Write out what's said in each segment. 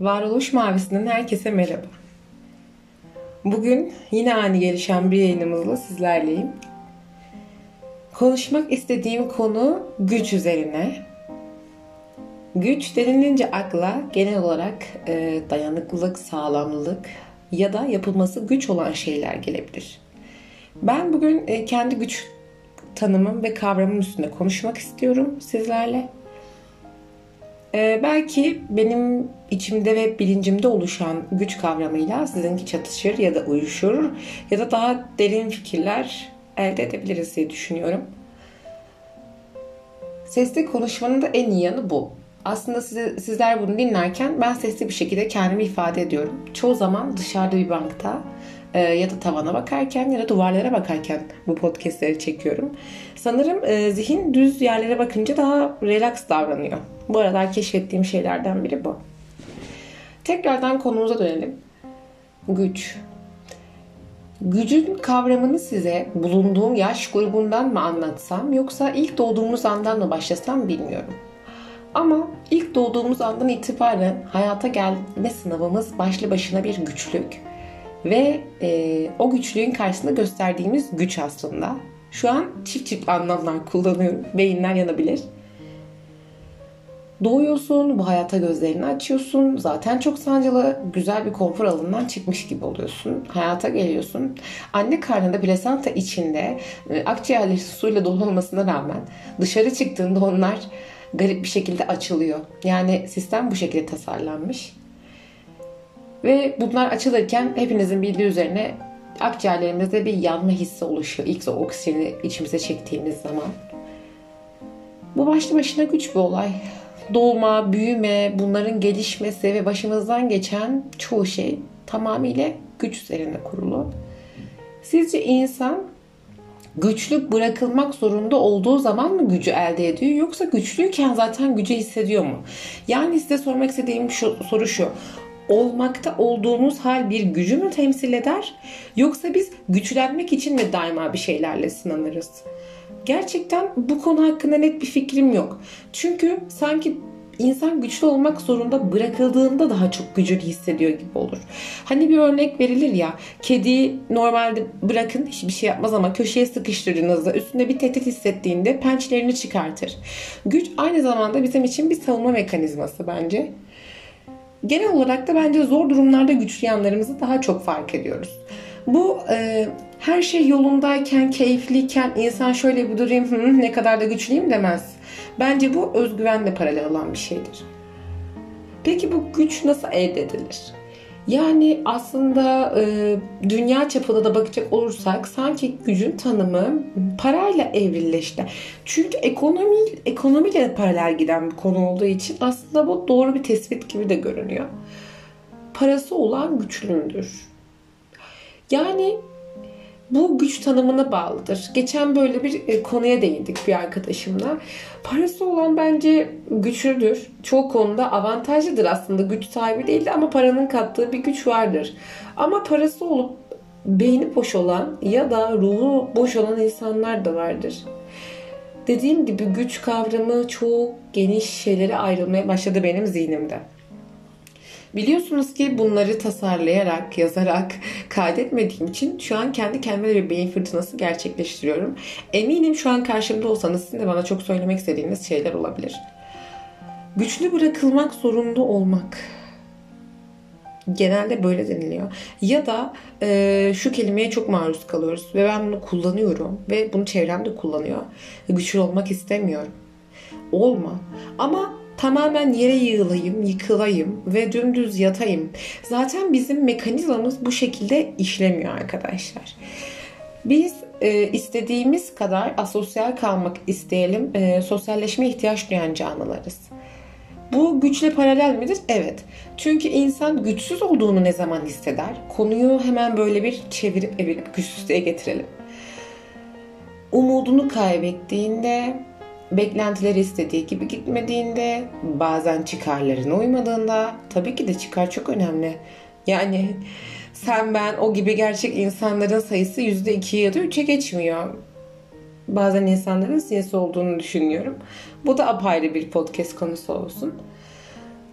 Varoluş Mavisi'nden herkese merhaba. Bugün yine ani gelişen bir yayınımızla sizlerleyim. Konuşmak istediğim konu güç üzerine. Güç denilince akla genel olarak e, dayanıklılık, sağlamlılık ya da yapılması güç olan şeyler gelebilir. Ben bugün e, kendi güç tanımım ve kavramım üstünde konuşmak istiyorum sizlerle. Ee, belki benim içimde ve bilincimde oluşan güç kavramıyla sizinki çatışır ya da uyuşur ya da daha derin fikirler elde edebiliriz diye düşünüyorum. Sesli konuşmanın da en iyi yanı bu. Aslında size, sizler bunu dinlerken ben sesli bir şekilde kendimi ifade ediyorum. Çoğu zaman dışarıda bir bankta e, ya da tavana bakarken ya da duvarlara bakarken bu podcastleri çekiyorum. Sanırım e, zihin düz yerlere bakınca daha relax davranıyor. Bu aralar keşfettiğim şeylerden biri bu. Tekrardan konumuza dönelim. Güç. Gücün kavramını size bulunduğum yaş grubundan mı anlatsam yoksa ilk doğduğumuz andan mı başlasam bilmiyorum. Ama ilk doğduğumuz andan itibaren hayata gelme sınavımız başlı başına bir güçlük. Ve e, o güçlüğün karşısında gösterdiğimiz güç aslında. Şu an çift çift anlamlar kullanıyorum. Beyinler yanabilir. Doğuyorsun, bu hayata gözlerini açıyorsun. Zaten çok sancılı, güzel bir konfor alanından çıkmış gibi oluyorsun. Hayata geliyorsun. Anne karnında plasenta içinde e, akciğerleri suyla dolu olmasına rağmen dışarı çıktığında onlar garip bir şekilde açılıyor. Yani sistem bu şekilde tasarlanmış. Ve bunlar açılırken hepinizin bildiği üzerine akciğerlerimizde bir yanma hissi oluşuyor. İlk oksijeni içimize çektiğimiz zaman. Bu başlı başına güç bir olay. Doğma, büyüme, bunların gelişmesi ve başımızdan geçen çoğu şey tamamıyla güç üzerine kurulu. Sizce insan güçlü bırakılmak zorunda olduğu zaman mı gücü elde ediyor yoksa güçlüyken zaten gücü hissediyor mu? Yani size sormak istediğim şu, soru şu olmakta olduğumuz hal bir gücü mü temsil eder? Yoksa biz güçlenmek için mi daima bir şeylerle sınanırız? Gerçekten bu konu hakkında net bir fikrim yok. Çünkü sanki insan güçlü olmak zorunda bırakıldığında daha çok gücünü hissediyor gibi olur. Hani bir örnek verilir ya kedi normalde bırakın hiçbir şey yapmaz ama köşeye sıkıştırdığınızda üstünde bir tehdit hissettiğinde pençelerini çıkartır. Güç aynı zamanda bizim için bir savunma mekanizması bence. Genel olarak da bence zor durumlarda güçlü yanlarımızı daha çok fark ediyoruz. Bu e, her şey yolundayken, keyifliyken insan şöyle bir durayım Hı, ne kadar da güçlüyüm demez. Bence bu özgüvenle paralel olan bir şeydir. Peki bu güç nasıl elde edilir? Yani aslında e, dünya çapında da bakacak olursak sanki gücün tanımı parayla evrilleşti. Çünkü ekonomi ekonomiyle paralel giden bir konu olduğu için aslında bu doğru bir tespit gibi de görünüyor. Parası olan güçlüdür. Yani bu güç tanımına bağlıdır. Geçen böyle bir e, konuya değindik bir arkadaşımla. Parası olan bence güçlüdür. Çoğu konuda avantajlıdır aslında. Güç sahibi değildi ama paranın kattığı bir güç vardır. Ama parası olup beyni boş olan ya da ruhu boş olan insanlar da vardır. Dediğim gibi güç kavramı çok geniş şeylere ayrılmaya başladı benim zihnimde. Biliyorsunuz ki bunları tasarlayarak, yazarak, kaydetmediğim için şu an kendi kendime bir beyin fırtınası gerçekleştiriyorum. Eminim şu an karşımda olsanız sizin de bana çok söylemek istediğiniz şeyler olabilir. Güçlü bırakılmak zorunda olmak. Genelde böyle deniliyor. Ya da e, şu kelimeye çok maruz kalıyoruz ve ben bunu kullanıyorum ve bunu çevremde kullanıyor. Güçlü olmak istemiyorum. Olma. Ama tamamen yere yığılayım, yıkılayım ve dümdüz yatayım. Zaten bizim mekanizmamız bu şekilde işlemiyor arkadaşlar. Biz e, istediğimiz kadar asosyal kalmak isteyelim, e, sosyalleşme ihtiyaç duyan canlılarız. Bu güçle paralel midir? Evet. Çünkü insan güçsüz olduğunu ne zaman hisseder? Konuyu hemen böyle bir çevirip evirip güçsüzlüğe getirelim. Umudunu kaybettiğinde, beklentileri istediği gibi gitmediğinde, bazen çıkarlarına uymadığında, tabii ki de çıkar çok önemli. Yani sen ben o gibi gerçek insanların sayısı %2 ya da 3'e geçmiyor. Bazen insanların sinsi olduğunu düşünüyorum. Bu da apayrı bir podcast konusu olsun.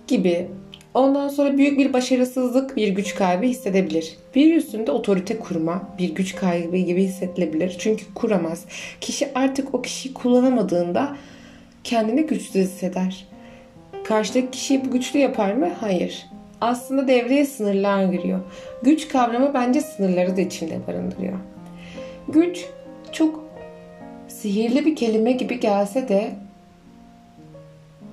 Gibi. Ondan sonra büyük bir başarısızlık, bir güç kaybı hissedebilir. Bir üstünde otorite kurma, bir güç kaybı gibi hissedilebilir. Çünkü kuramaz. Kişi artık o kişiyi kullanamadığında kendini güçsüz hisseder. Karşıdaki kişiyi güçlü yapar mı? Hayır. Aslında devreye sınırlar giriyor. Güç kavramı bence sınırları da içinde barındırıyor. Güç çok sihirli bir kelime gibi gelse de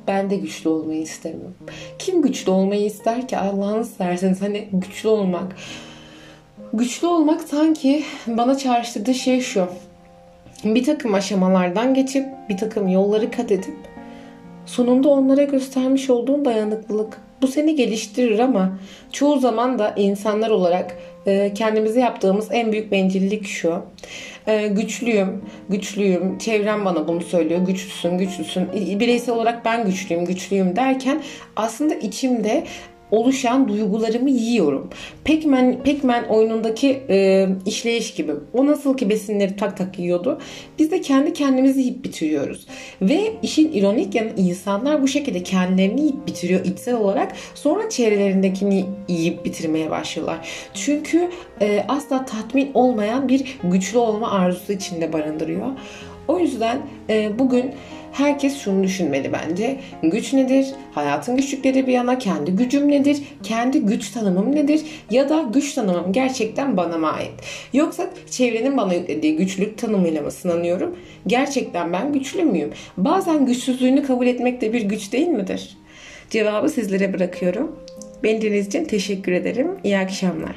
ben de güçlü olmayı istemiyorum. Kim güçlü olmayı ister ki Allah'ını serseniz hani güçlü olmak. Güçlü olmak sanki bana çağrıştırdığı şey şu. Bir takım aşamalardan geçip bir takım yolları kat edip sonunda onlara göstermiş olduğun dayanıklılık. Bu seni geliştirir ama çoğu zaman da insanlar olarak kendimize yaptığımız en büyük bencillik şu. E, güçlüyüm, güçlüyüm, çevrem bana bunu söylüyor, güçlüsün, güçlüsün. Bireysel olarak ben güçlüyüm, güçlüyüm derken aslında içimde oluşan duygularımı yiyorum. Pac-Man, Pac-Man oyunundaki e, işleyiş gibi. O nasıl ki besinleri tak tak yiyordu. Biz de kendi kendimizi yiyip bitiriyoruz. Ve işin ironik yanı insanlar bu şekilde kendilerini yiyip bitiriyor içsel olarak. Sonra çevrelerindekini yiyip bitirmeye başlıyorlar. Çünkü e, asla tatmin olmayan bir güçlü olma arzusu içinde barındırıyor. O yüzden e, bugün herkes şunu düşünmeli bence. Güç nedir? Hayatın güçlükleri bir yana kendi gücüm nedir? Kendi güç tanımım nedir? Ya da güç tanımım gerçekten bana mı ait? Yoksa çevrenin bana yüklediği güçlük tanımıyla mı sınanıyorum? Gerçekten ben güçlü müyüm? Bazen güçsüzlüğünü kabul etmek de bir güç değil midir? Cevabı sizlere bırakıyorum. Beni için teşekkür ederim. İyi akşamlar.